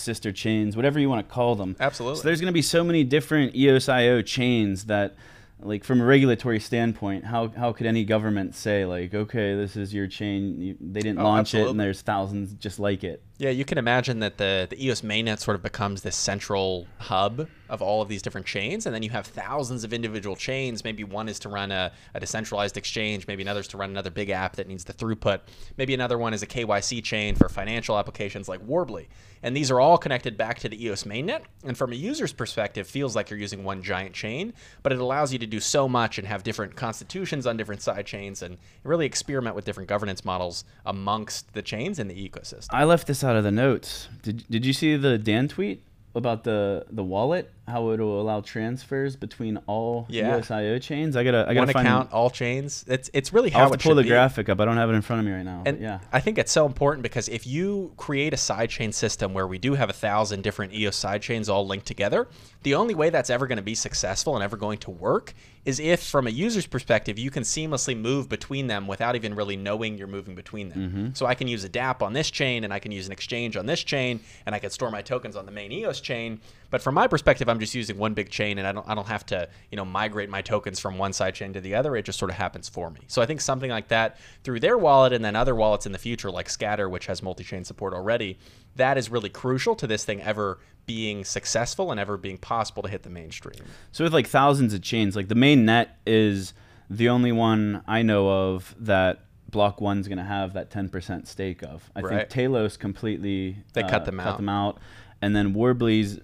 Sister chains, whatever you want to call them. Absolutely. So there's going to be so many different EOS.io chains that, like, from a regulatory standpoint, how how could any government say like, okay, this is your chain, you, they didn't Oh, launch it, and there's thousands just like it. Yeah, you can imagine that the, the EOS mainnet sort of becomes this central hub of all of these different chains, and then you have thousands of individual chains. Maybe one is to run a, a decentralized exchange, maybe another is to run another big app that needs the throughput. Maybe another one is a KYC chain for financial applications like Worbli. And these are all connected back to the EOS mainnet. And from a user's perspective, feels like you're using one giant chain, but it allows you to do so much and have different constitutions on different side chains and really experiment with different governance models amongst the chains in the ecosystem. I left this out of the notes. Did, did you see the Dan tweet about the, the wallet? how it'll allow transfers between all Yeah. EOSIO chains. I gotta I gotta One find. account, all chains. It's it's really I'll have it to pull the be. graphic up. I don't have it in front of me right now. And yeah. I think it's so important because if you create a sidechain system where we do have a thousand different EOS sidechains all linked together, the only way that's ever going to be successful and ever going to work is if, from a user's perspective, you can seamlessly move between them without even really knowing you're moving between them. Mm-hmm. So I can use a DApp on this chain and I can use an exchange on this chain and I can store my tokens on the main EOS chain. But from my perspective, I'm just using one big chain and I don't I don't have to you know migrate my tokens from one side chain to the other. It just sort of happens for me. So I think something like that through their wallet and then other wallets in the future like Scatter, which has multi-chain support already, that is really crucial to this thing ever being successful and ever being possible to hit the mainstream. So with like thousands of chains, like the main net is the only one I know of that Block One's gonna have that ten percent stake of. I Right. think Talos completely They uh, cut them cut out. them out, and then Worbli's.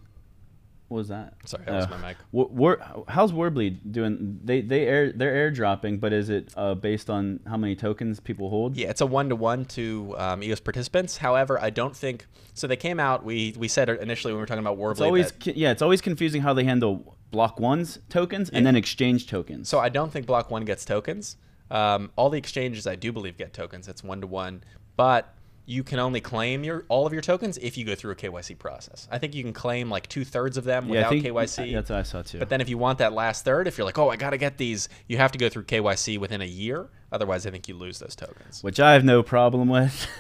What was that? Sorry, that was Uh, my mic. War, War, how's Worbli doing? They they air they're airdropping, but is it uh, based on how many tokens people hold? Yeah, it's a one to one to um, EOS participants. However, I don't think so. They came out. We we said initially when we were talking about Worbli. It's always that- yeah, it's always confusing how they handle Block One's tokens and then exchange tokens. So I don't think Block One gets tokens. Um, all the exchanges I do believe get tokens. It's one to one, but you can only claim your all of your tokens if you go through a KYC process. I think you can claim like two thirds of them yeah, without think KYC. That's what I saw too. But then if you want that last third, if you're like, oh, I got to get these, you have to go through KYC within a year. Otherwise, I think you lose those tokens. which I have no problem with. (laughs)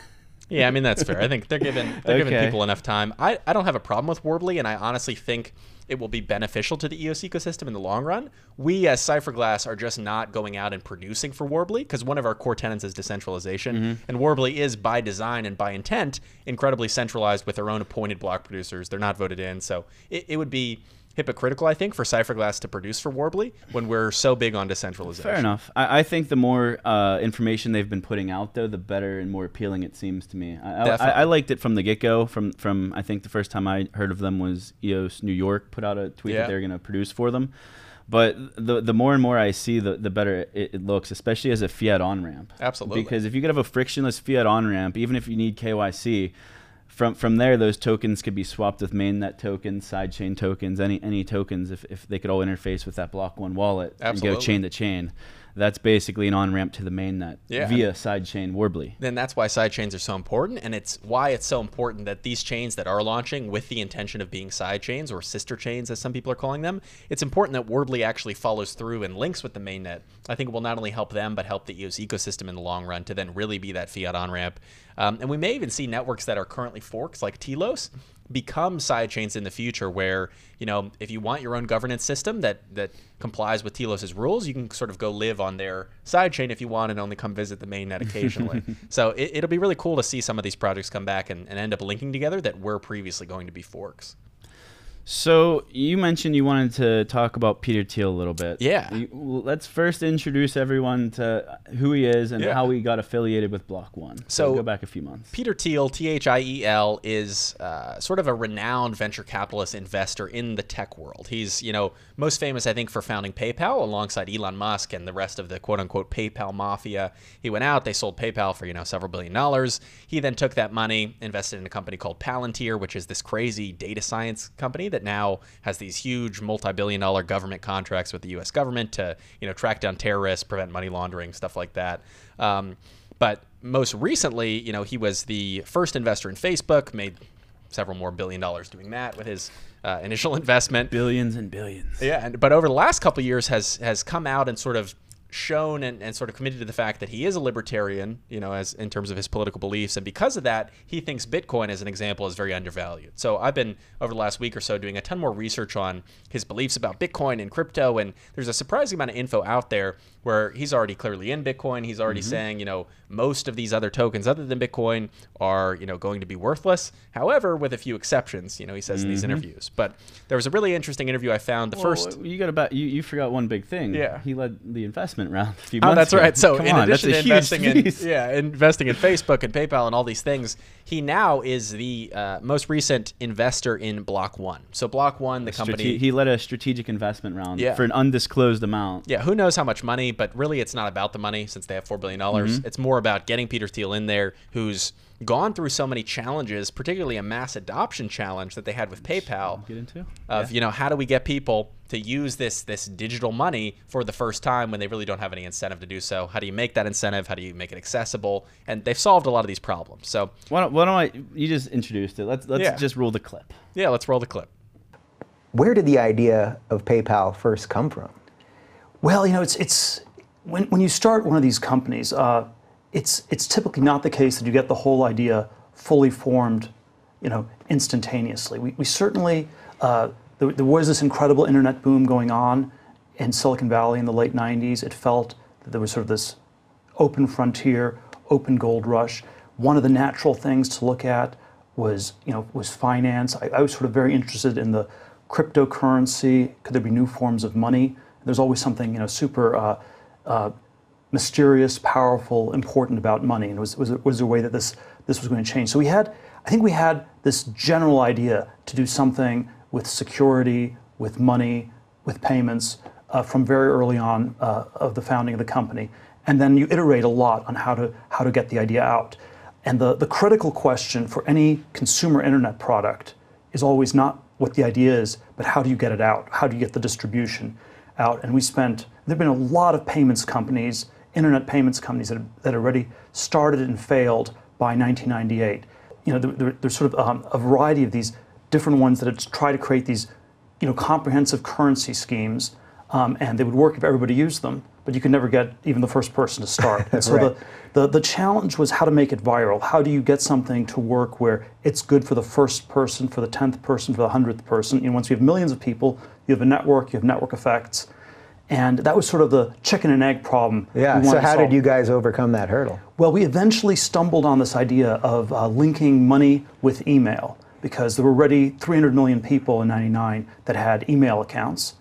Yeah, I mean that's fair. I think they're giving they're giving people enough time. I, I don't have a problem with Worbli, and I honestly think it will be beneficial to the EOS ecosystem in the long run. We as Cypherglass are just not going out and producing for Worbli because one of our core tenets is decentralization, mm-hmm. and Worbli is by design and by intent incredibly centralized with their own appointed block producers. They're not voted in, so it, it would be hypocritical, I think, for Cypherglass to produce for Worbli when we're so big on decentralization. Fair enough. I, I think the more uh, information they've been putting out, though, the better and more appealing it seems to me. I, I, I liked it from the get go. From from I think the first time I heard of them was EOS New York put out a tweet Yeah. that they were going to produce for them. But the the more and more I see, the the better it, it looks, especially as a fiat on ramp. Absolutely. Because if you could have a frictionless fiat on ramp, even if you need KYC, from from there those tokens could be swapped with mainnet tokens, sidechain tokens, any any tokens if, if they could all interface with that block one wallet and go chain to chain. That's basically an on ramp to the mainnet Yeah. via sidechain Worbli. then that's why sidechains are so important and it's why it's so important that these chains that are launching with the intention of being sidechains or sister chains as some people are calling them it's important that Worbli actually follows through and links with the mainnet i think it will not only help them but help the eos ecosystem in the long run to then really be that fiat on ramp um, and we may even see networks that are currently forks like telos become sidechains in the future where you know if you want your own governance system that that complies with Telos's rules you can sort of go live on their sidechain if you want and only come visit the mainnet occasionally. (laughs) So it, it'll be really cool to see some of these projects come back and, and end up linking together that were previously going to be forks So you mentioned you wanted to talk about Peter Thiel a little bit. Yeah. Let's first introduce everyone to who he is and Yeah. how he got affiliated with Block One. So- go back a few months. Peter Thiel, T H I E L, is uh, sort of a renowned venture capitalist investor in the tech world. He's, you know, most famous, I think, for founding PayPal alongside Elon Musk and the rest of the quote unquote PayPal mafia. He went out, they sold PayPal for, you know, several billion dollars. He then took that money, invested in a company called Palantir, which is this crazy data science company that now has these huge multi billion dollar government contracts with the US government to, you know, track down terrorists, prevent money laundering, stuff like that. Um, but most recently, you know, he was the first investor in Facebook, made several more billion dollars doing that with his uh, initial investment. Billions and billions. Yeah, and, but over the last couple of years has has come out and sort of shown and, and sort of committed to the fact that he is a libertarian, you know, as in terms of his political beliefs, and because of that, he thinks Bitcoin, as an example, is very undervalued. So I've been over the last week or so doing a ton more research on his beliefs about Bitcoin and crypto, and there's a surprising amount of info out there where he's already clearly in Bitcoin. He's already mm-hmm. saying, you know, most of these other tokens other than Bitcoin are, you know, going to be worthless. However, with a few exceptions, you know, he says mm-hmm. in these mm-hmm. interviews. But there was a really interesting interview I found. The well, first, you got about you, you forgot one big thing. Yeah, he led the investment round. A few oh, that's ago. right. So Come in on, addition to investing in yeah, investing in Facebook and PayPal and all these things, he now is the uh, most recent investor in Block One. So Block One, the company, he led a strategic investment round yeah. for an undisclosed amount. Yeah, who knows how much money? But really, it's not about the money since they have four billion dollars. Mm-hmm. It's more about getting Peter Thiel in there, who's gone through so many challenges, particularly a mass adoption challenge that they had with PayPal. Get into of yeah. you know how do we get people to use this this digital money for the first time when they really don't have any incentive to do so? How do you make that incentive? How do you make it accessible? And they've solved a lot of these problems. So why don't, why don't I? You just introduced it. Let's let's yeah. just roll the clip. Yeah, let's roll the clip. Where did the idea of PayPal first come from? Well, you know, it's it's when when you start one of these companies. Uh, it's, it's typically not the case that you get the whole idea fully formed, you know, instantaneously. We, we certainly, uh, there, there, was this incredible internet boom going on in Silicon Valley in the late 90s. It felt that there was sort of this open frontier, open gold rush. One of the natural things to look at was, you know, was finance. I, I was sort of very interested in the cryptocurrency. Could there be new forms of money? There's always something, you know, super uh, uh, mysterious, powerful, important about money, and was was was a way that this this was going to change. So we had, I think we had this general idea to do something with security, with money, with payments uh, from very early on uh, of the founding of the company, and then you iterate a lot on how to how to get the idea out. And the, the critical question for any consumer internet product is always not what the idea is, but how do you get it out? How do you get the distribution out? And we spent, there have been a lot of payments companies internet payments companies that, that already started and failed by 1998. You know, there, there's sort of um, a variety of these different ones that have tried to create these, you know, comprehensive currency schemes, um, and they would work if everybody used them, but you could never get even the first person to start. (laughs) And so right. the, the, the challenge was how to make it viral. How do you get something to work where it's good for the first person, for the tenth person, for the hundredth person? You know, once you have millions of people, you have a network, you have network effects, and that was sort of the chicken and egg problem. Yeah. So how did you guys overcome that hurdle? Well, we eventually stumbled on this idea of uh, linking money with email because there were already 300 million people in '99 that had email accounts,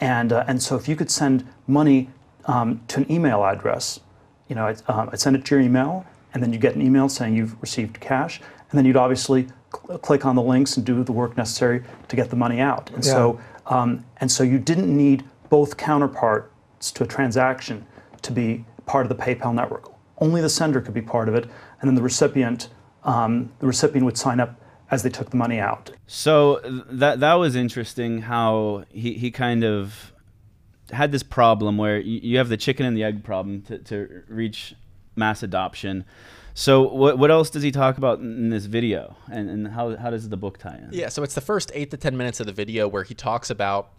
and uh, and so if you could send money um, to an email address, you know, I'd, um, I'd, send it to your email, and then you get an email saying you've received cash, and then you'd obviously cl- click on the links and do the work necessary to get the money out. And yeah. so um, and so you didn't need both counterparts to a transaction to be part of the PayPal network. Only the sender could be part of it, and then the recipient, um, the recipient would sign up as they took the money out. So that that was interesting. How he, he kind of had this problem where you, you have the chicken and the egg problem to, to reach mass adoption. So what what else does he talk about in this video, and, and how how does the book tie in? Yeah, so it's the first eight to ten minutes of the video where he talks about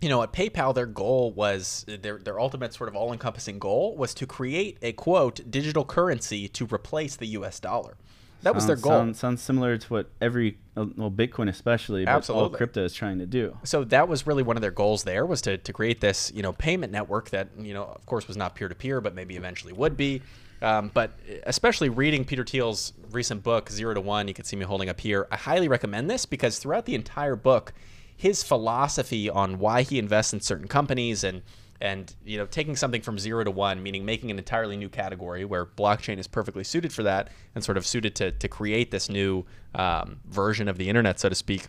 you know, at PayPal, their goal was their their ultimate sort of all encompassing goal was to create a quote digital currency to replace the U.S. dollar. That sounds, was their goal. Sounds, sounds, similar to what every uh, well Bitcoin especially, but Absolutely. all crypto is trying to do. So that was really one of their goals. There was to to create this you know payment network that you know of course was not peer to peer, but maybe eventually would be. Um, but especially reading Peter Thiel's recent book Zero to One, you can see me holding up here. I highly recommend this because throughout the entire book his philosophy on why he invests in certain companies and and you know taking something from zero to one meaning making an entirely new category where blockchain is perfectly suited for that and sort of suited to, to create this new um, version of the internet so to speak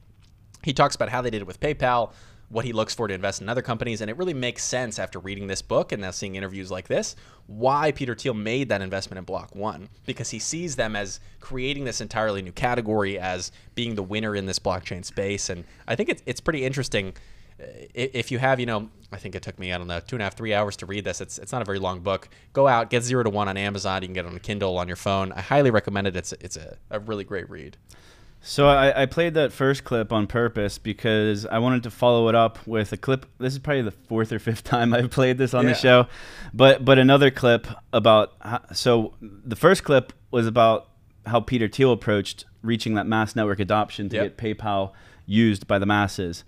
he talks about how they did it with paypal what he looks for to invest in other companies. And it really makes sense after reading this book and now seeing interviews like this why Peter Thiel made that investment in Block One because he sees them as creating this entirely new category as being the winner in this blockchain space. And I think it's, it's pretty interesting. If you have, you know, I think it took me, I don't know, two and a half, three hours to read this. It's, it's not a very long book. Go out, get Zero to One on Amazon. You can get it on a Kindle on your phone. I highly recommend it. It's, it's a, a really great read. So I, I, played that first clip on purpose because I wanted to follow it up with a clip. This is probably the fourth or fifth (laughs) time I've played this on yeah. the show, but but another clip about how, so the first clip was about how Peter Thiel approached reaching that mass network adoption to yep. get PayPal used by the masses.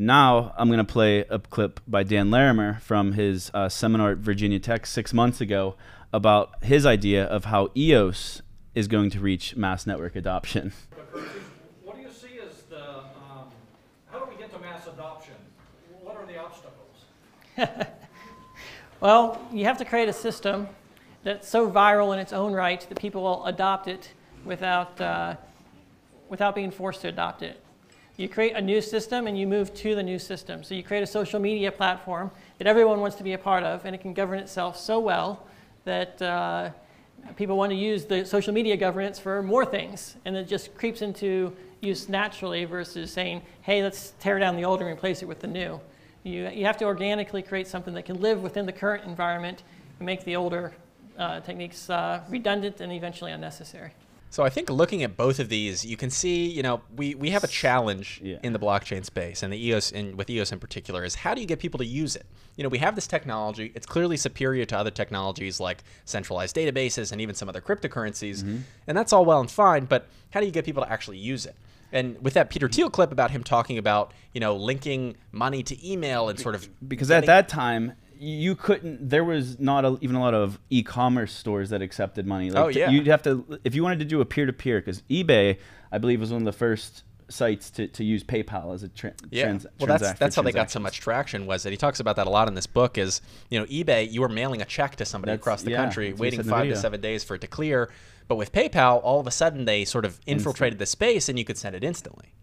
Now I'm going to play a clip by Dan Larimer from his uh, seminar at Virginia Tech six months ago about his idea of how EOS is going to reach mass network adoption. What do you see as the, um, how do we get to mass adoption? What are the obstacles? (laughs) well, you have to create a system that's so viral in its own right that people will adopt it without, uh, without being forced to adopt it. You create a new system and you move to the new system. So you create a social media platform that everyone wants to be a part of and it can govern itself so well that uh, people want to use the social media governance for more things, and it just creeps into use naturally versus saying, hey, let's tear down the old and replace it with the new. You, you have to organically create something that can live within the current environment and make the older uh, techniques uh, redundant and eventually unnecessary. So I think looking at both of these, you can see, you know, we, we have a challenge yeah. in the blockchain space, and the EOS, in, with EOS in particular, is how do you get people to use it? You know, we have this technology; it's clearly superior to other technologies like centralized databases and even some other cryptocurrencies, mm-hmm. and that's all well and fine. But how do you get people to actually use it? And with that Peter Thiel clip about him talking about, you know, linking money to email and sort of because getting, at that time you couldn't there was not a, even a lot of e-commerce stores that accepted money. Oh, like, oh yeah. you'd have to if you wanted to do a peer-to-peer because ebay i believe was one of the first sites to, to use paypal as a tra- yeah. trans well that's that's how they got so much traction was that he talks about that a lot in this book is you know ebay you were mailing a check to somebody that's, across the yeah, country waiting five to seven days for it to clear. But with paypal all of a sudden they sort of infiltrated Instant. the space and you could send it instantly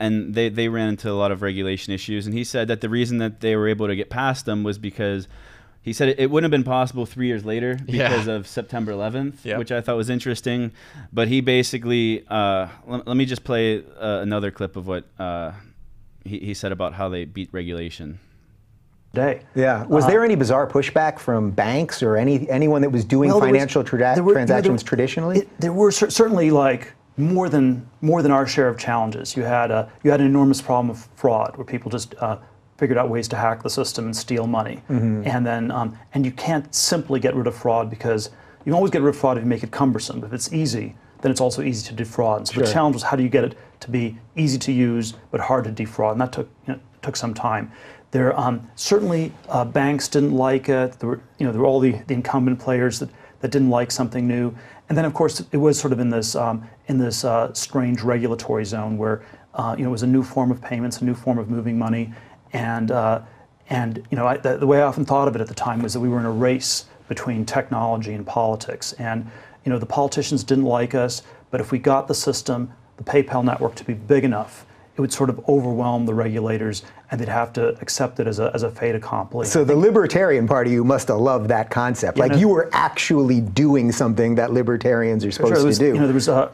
and they, they ran into a lot of regulation issues. And he said that the reason that they were able to get past them was because he said it, it wouldn't have been possible three years later because yeah. of September 11th, yep. which I thought was interesting. But he basically, uh, let, let, me just play uh, another clip of what uh, he, he said about how they beat regulation day. Yeah. Was uh, there any bizarre pushback from banks or any anyone that was doing well, financial was, tra- were, transactions you know, there, traditionally? It, there were certainly like more than more than our share of challenges. You had a, you had an enormous problem of fraud where people just uh, figured out ways to hack the system and steal money. Mm-hmm. And then um, and you can't simply get rid of fraud because you can always get rid of fraud if you make it cumbersome. But if it's easy, then it's also easy to defraud. And so sure. the challenge was how do you get it to be easy to use but hard to defraud, and that took you know, took some time. There um, certainly uh, banks didn't like it. There were you know there were all the, the incumbent players that, that didn't like something new. And then, of course, it was sort of in this um, in this uh, strange regulatory zone where uh, you know it was a new form of payments, a new form of moving money, and uh, and you know I, the, the, way I often thought of it at the time was that we were in a race between technology and politics, and you know the politicians didn't like us, but if we got the system, the PayPal network to be big enough, it would sort of overwhelm the regulators and they'd have to accept it as a, as a fait accompli. So the Libertarian Party, you must have loved that concept. Yeah, like no, you were actually doing something that libertarians are supposed sure, was, to do. You know, there was a,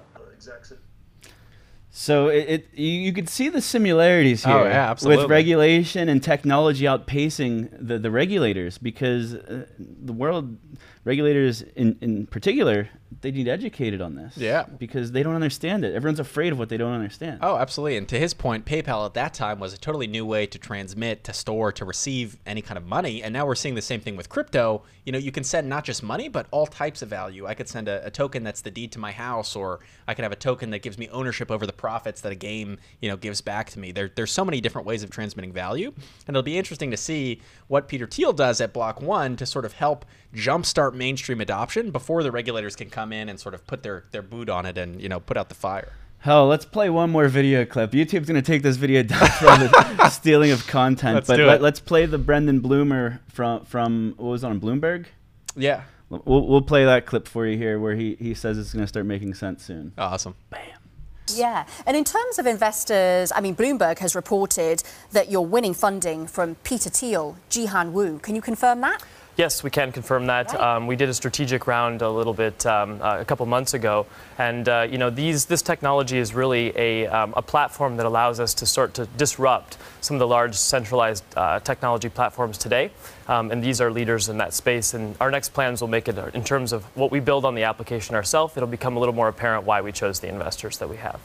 so it, it you, you, could see the similarities oh, here oh, yeah, with regulation and technology outpacing the, the regulators because uh, the world regulators in, in particular they need educated on this. Yeah. Because they don't understand it. Everyone's afraid of what they don't understand. Oh, absolutely. And to his point, PayPal at that time was a totally new way to transmit, to store, to receive any kind of money. And now we're seeing the same thing with crypto. You know, you can send not just money, but all types of value. I could send a, a token that's the deed to my house, or I could have a token that gives me ownership over the profits that a game, you know, gives back to me. There, there's so many different ways of transmitting value. And it'll be interesting to see what Peter Thiel does at Block One to sort of help jumpstart mainstream adoption before the regulators can come in and sort of put their, their boot on it and you know put out the fire. Hell, let's play one more video clip. YouTube's gonna take this video down (laughs) for the stealing of content, let's but let, us play the Brendan Blumer from from what was on Bloomberg. Yeah, we'll we'll play that clip for you here, where he he says it's gonna start making sense soon. Awesome. Bam. Yeah, and in terms of investors, I mean, Bloomberg has reported that you're winning funding from Peter Thiel, Jihan Wu. Can you confirm that? Yes, we can confirm that. Right. Um, we did a strategic round a little bit um, uh, a couple months ago, and uh, you know these this technology is really a, um, a platform that allows us to start to disrupt some of the large centralized uh, technology platforms today, um, and these are leaders in that space. And our next plans will make it in terms of what we build on the application ourselves. It'll become a little more apparent why we chose the investors that we have.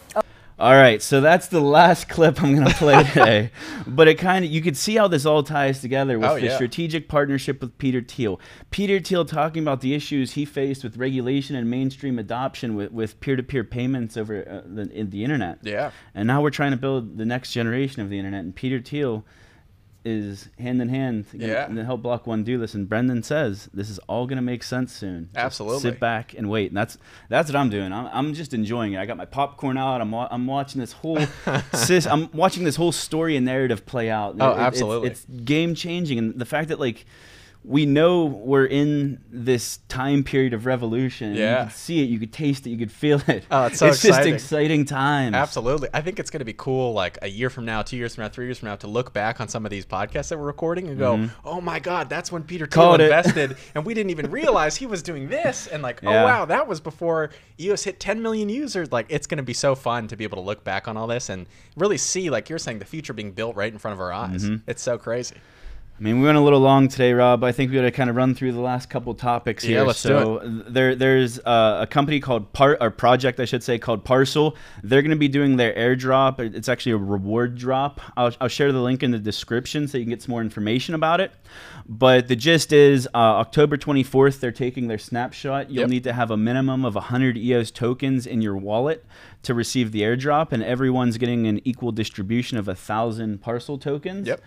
All right, so that's the last (laughs) clip I'm going to play today. but it kind of, you could see how this all ties together with Oh, the yeah. strategic partnership with Peter Thiel. Peter Thiel talking about the issues he faced with regulation and mainstream adoption with, with peer-to-peer payments over uh, the, in the internet. Yeah. And now we're trying to build the next generation of the internet. And Peter Thiel is hand in hand Yeah. gonna help Block One do this. And Brendan says this is all going to make sense soon. Just Absolutely. sit back and wait. And that's that's what I'm doing. I'm, I'm just enjoying it. I got my popcorn out. I'm wa- I'm watching this whole (laughs) sis. I'm watching this whole story and narrative play out. Oh, It- it- it's- absolutely. It's, game changing, and the fact that like. We know we're in this time period of revolution. Yeah. You could see it, you could taste it, you could feel it. Oh, it's so just exciting. exciting times. Absolutely. I think it's going to be cool, like a year from now, two years from now, three years from now, to look back on some of these podcasts that we're recording and go, oh my God, that's when Peter Thiel Mm-hmm. Invested. (laughs) and we didn't even realize he was doing this. And like, oh wow, that was before EOS hit 10 million users. Like, it's going to be so fun to be able to look back on all this and really see, like you're saying, the future being built right in front of our eyes. Mm-hmm. It's so crazy. I mean, we went a little long today, Rob. I think we got to kind of run through the last couple topics here. Yeah, let's do so there, there's uh, a company called Part, or project, I should say, called Parsl. They're going to be doing their airdrop. It's actually a reward drop. I'll, I'll share the link in the description so you can get some more information about it. But the gist is, uh, October 24th, they're taking their snapshot. You'll Yep. need to have a minimum of 100 EOS tokens in your wallet to receive the airdrop, and everyone's getting an equal distribution of a thousand Parsl tokens. Yep.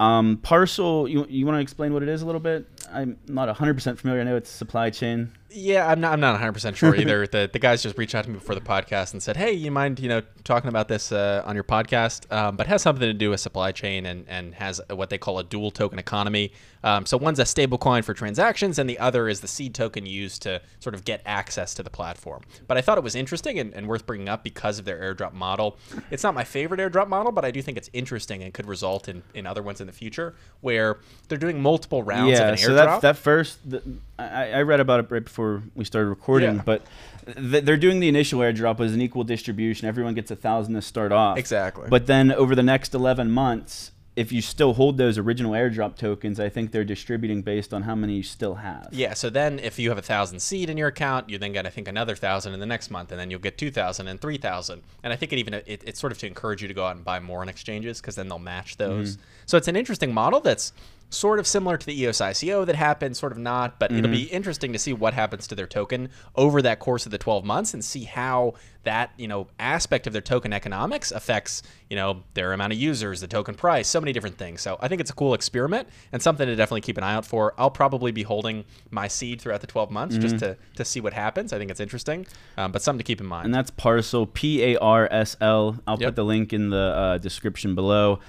Um, Parsl, you, you want to explain what it is a little bit? I'm not 100% familiar. I know it's supply chain. Yeah, I'm not. I'm not 100 percent sure (laughs) either. the The guys just reached out to me before the podcast and said, "Hey, you mind, you know, talking about this uh, on your podcast?" Um, but it has something to do with supply chain and and has what they call a dual token economy. Um, so one's a stable coin for transactions, and the other is the seed token used to sort of get access to the platform. But I thought it was interesting and, and worth bringing up because of their airdrop model. It's not my favorite airdrop model, but I do think it's interesting and could result in, in other ones in the future where they're doing multiple rounds yeah, of an airdrop. so that, that first, the, I, I read about it right before we started recording, Yeah. but th- they're doing the initial airdrop as an equal distribution. Everyone gets a thousand to start off. Exactly. But then over the next 11 months, if you still hold those original airdrop tokens, I think they're distributing based on how many you still have. Yeah, so then if you have a thousand seed in your account, you then get I think another thousand in the next month, and then you'll get two thousand and three thousand. And I think it even it, it's sort of to encourage you to go out and buy more on exchanges because then they'll match those. Mm-hmm. So it's an interesting model that's sort of similar to the EOS ICO that happened, sort of not, but it'll be interesting to see what happens to their token over that course of the 12 months and see how that, you know, aspect of their token economics affects, you know, their amount of users, the token price, so many different things. So I think it's a cool experiment and something to definitely keep an eye out for. I'll probably be holding my seed throughout the 12 months just to, to see what happens. I think it's interesting, um, but something to keep in mind. And that's Parsl, P A R S L. I'll Yep. put the link in the uh, description below.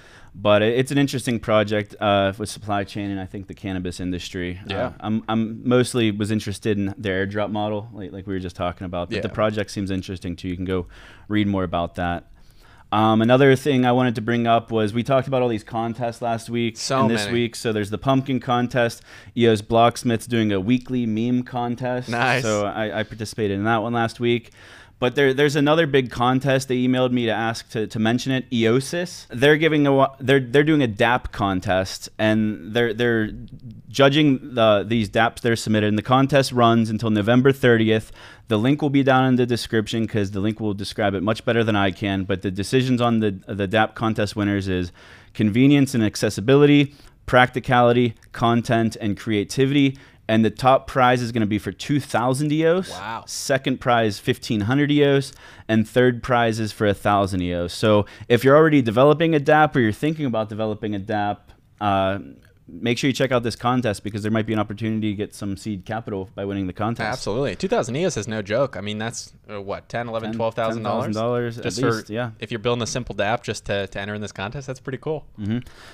But it's an interesting project uh, with supply chain and I think the cannabis industry. Yeah. Uh, I'm, I'm mostly was interested in their airdrop model, like, like we were just talking about. But Yeah. the project seems interesting too. You can go read more about that. Um, another thing I wanted to bring up was we talked about all these contests last week So and this many. week. So there's the pumpkin contest. EOS Blocksmith's doing a weekly meme contest. Nice. So I, I participated in that one last week. But there, there's another big contest. They emailed me to ask to, to mention it. Eosis. They're giving a they're they're doing a DApp contest, and they're they're judging the these DApps they're submitted. And the contest runs until November 30th. The link will be down in the description because the link will describe it much better than I can. But the decisions on the the DApp contest winners is convenience and accessibility, practicality, content, and creativity. And the top prize is going to be for 2,000 EOS. Wow. Second prize, 1,500 EOS. And third prize is for 1,000 EOS. So if you're already developing a DApp or you're thinking about developing a DApp, uh, make sure you check out this contest because there might be an opportunity to get some seed capital by winning the contest. Absolutely. 2000 EOS is no joke. I mean, that's uh, what, 10, 11, 12,000 dollars? $10,000 at Just least, for, yeah. If you're building a simple DApp just to, to enter in this contest, that's pretty cool.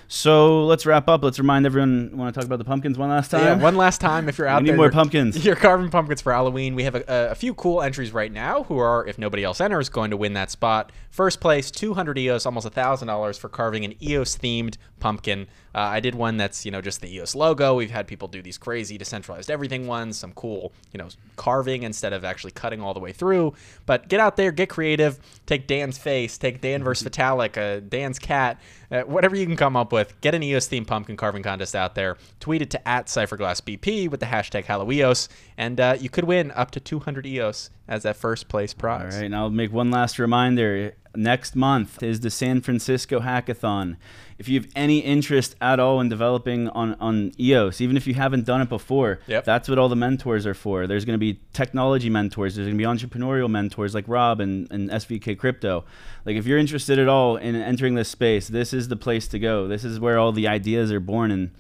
So let's wrap up. Let's remind everyone. Want to talk about the pumpkins one last time? Yeah, one last time, if you're (laughs) out We need there, more pumpkins. (laughs) You're carving pumpkins for Halloween. We have a, a few cool entries right now who are, if nobody else enters, going to win that spot. First place, 200 EOS, almost $1,000 for carving an EOS themed pumpkin. Uh, I did one that's, you know, just the EOS logo. We've had people do these crazy decentralized everything ones, some cool, you know, carving instead of actually cutting all the way through. But get out there, get creative. Take Dan's face, take Dan versus Vitalik, uh, Dan's cat, uh, whatever you can come up with. Get an EOS themed pumpkin carving contest out there. Tweet it to at CypherGlassBP with the hashtag HalloEOS, and uh, you could win up to 200 EOS as that first place prize. All right, and I'll make one last reminder. Next month is the San Francisco Hackathon. If you have any interest at all in developing on, on EOS, even if you haven't done it before, yep. that's what all the mentors are for. There's going to be technology mentors, there's going to be entrepreneurial mentors like Rob and, and SVK Crypto. Like, if you're interested at all in entering this space, this is the place to go. This is where all the ideas are born. And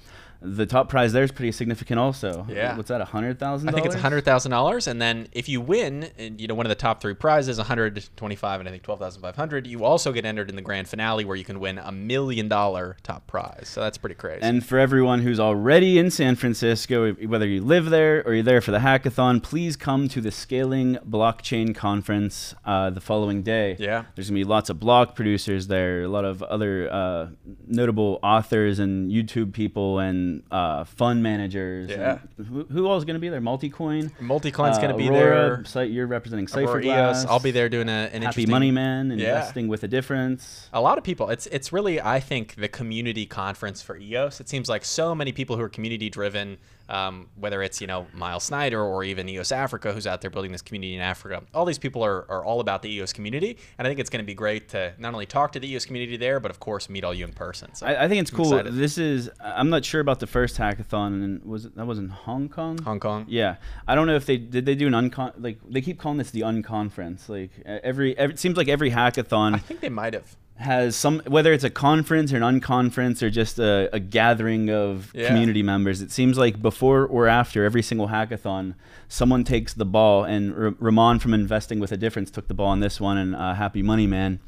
the top prize there is pretty significant also. Yeah. What's that, a $100,000? I think it's a $100,000. And then if you win, and, you know, one of the top three prizes, 125 and I think 12,500, you also get entered in the grand finale where you can win a million dollar top prize. So that's pretty crazy. And for everyone who's already in San Francisco, whether you live there or you're there for the hackathon, please come to the Scaling Blockchain Conference uh, the following day. Yeah. There's going to be lots of block producers there, a lot of other uh, notable authors and YouTube people and uh, fund managers. Yeah. Who, who all is going to be there? Multicoin. Multicoin's uh, going to be Aurora, there. Site, you're representing Cypherglass. I'll be there doing a, an Happy Money Man, investing yeah. with a difference. A lot of people. It's it's really I think the community conference for EOS. It seems like so many people who are community driven um, whether it's you know Miles Snyder or even EOS Africa, who's out there building this community in Africa. All these people are, are all about the EOS community, and I think it's going to be great to not only talk to the EOS community there, but of course meet all you in person. So I, I think it's I'm cool. excited. This is I'm not sure about the first hackathon, and was it, that was in Hong Kong? Hong Kong. Yeah, I don't know if they did they do an uncon like they keep calling this the unconference. Like every, every it seems like every hackathon. I think they might have has some whether it's a conference or an unconference or just a, a gathering of Yeah. community members it seems like before or after every single hackathon someone takes the ball and R- ramon from investing with a difference took the ball on this one and uh, happy money man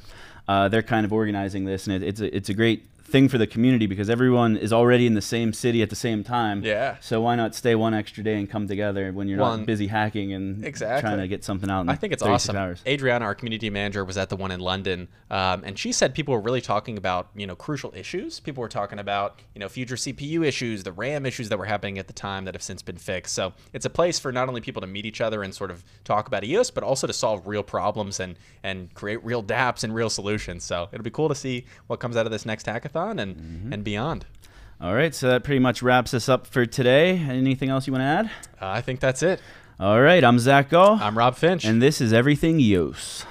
uh, they're kind of organizing this and it, it's a, it's a great thing for the community because everyone is already in the same city at the same time Yeah. so why not stay one extra day and come together when you're One- not busy hacking and Exactly. trying to get something out in I think it's awesome. hours. Adriana, our community manager, was at the one in London, um, and she said people were really talking about you know crucial issues. People were talking about you know future CPU issues, the RAM issues that were happening at the time that have since been fixed. So it's a place for not only people to meet each other and sort of talk about EOS, but also to solve real problems and and create real DApps and real solutions. So it'll be cool to see what comes out of this next hackathon and Mm-hmm. and beyond. all right so that pretty much wraps us up for today anything else you want to add Uh, I think that's it. All right, I'm Zach Gall. I'm Rob Finch. And this is Everything EOS.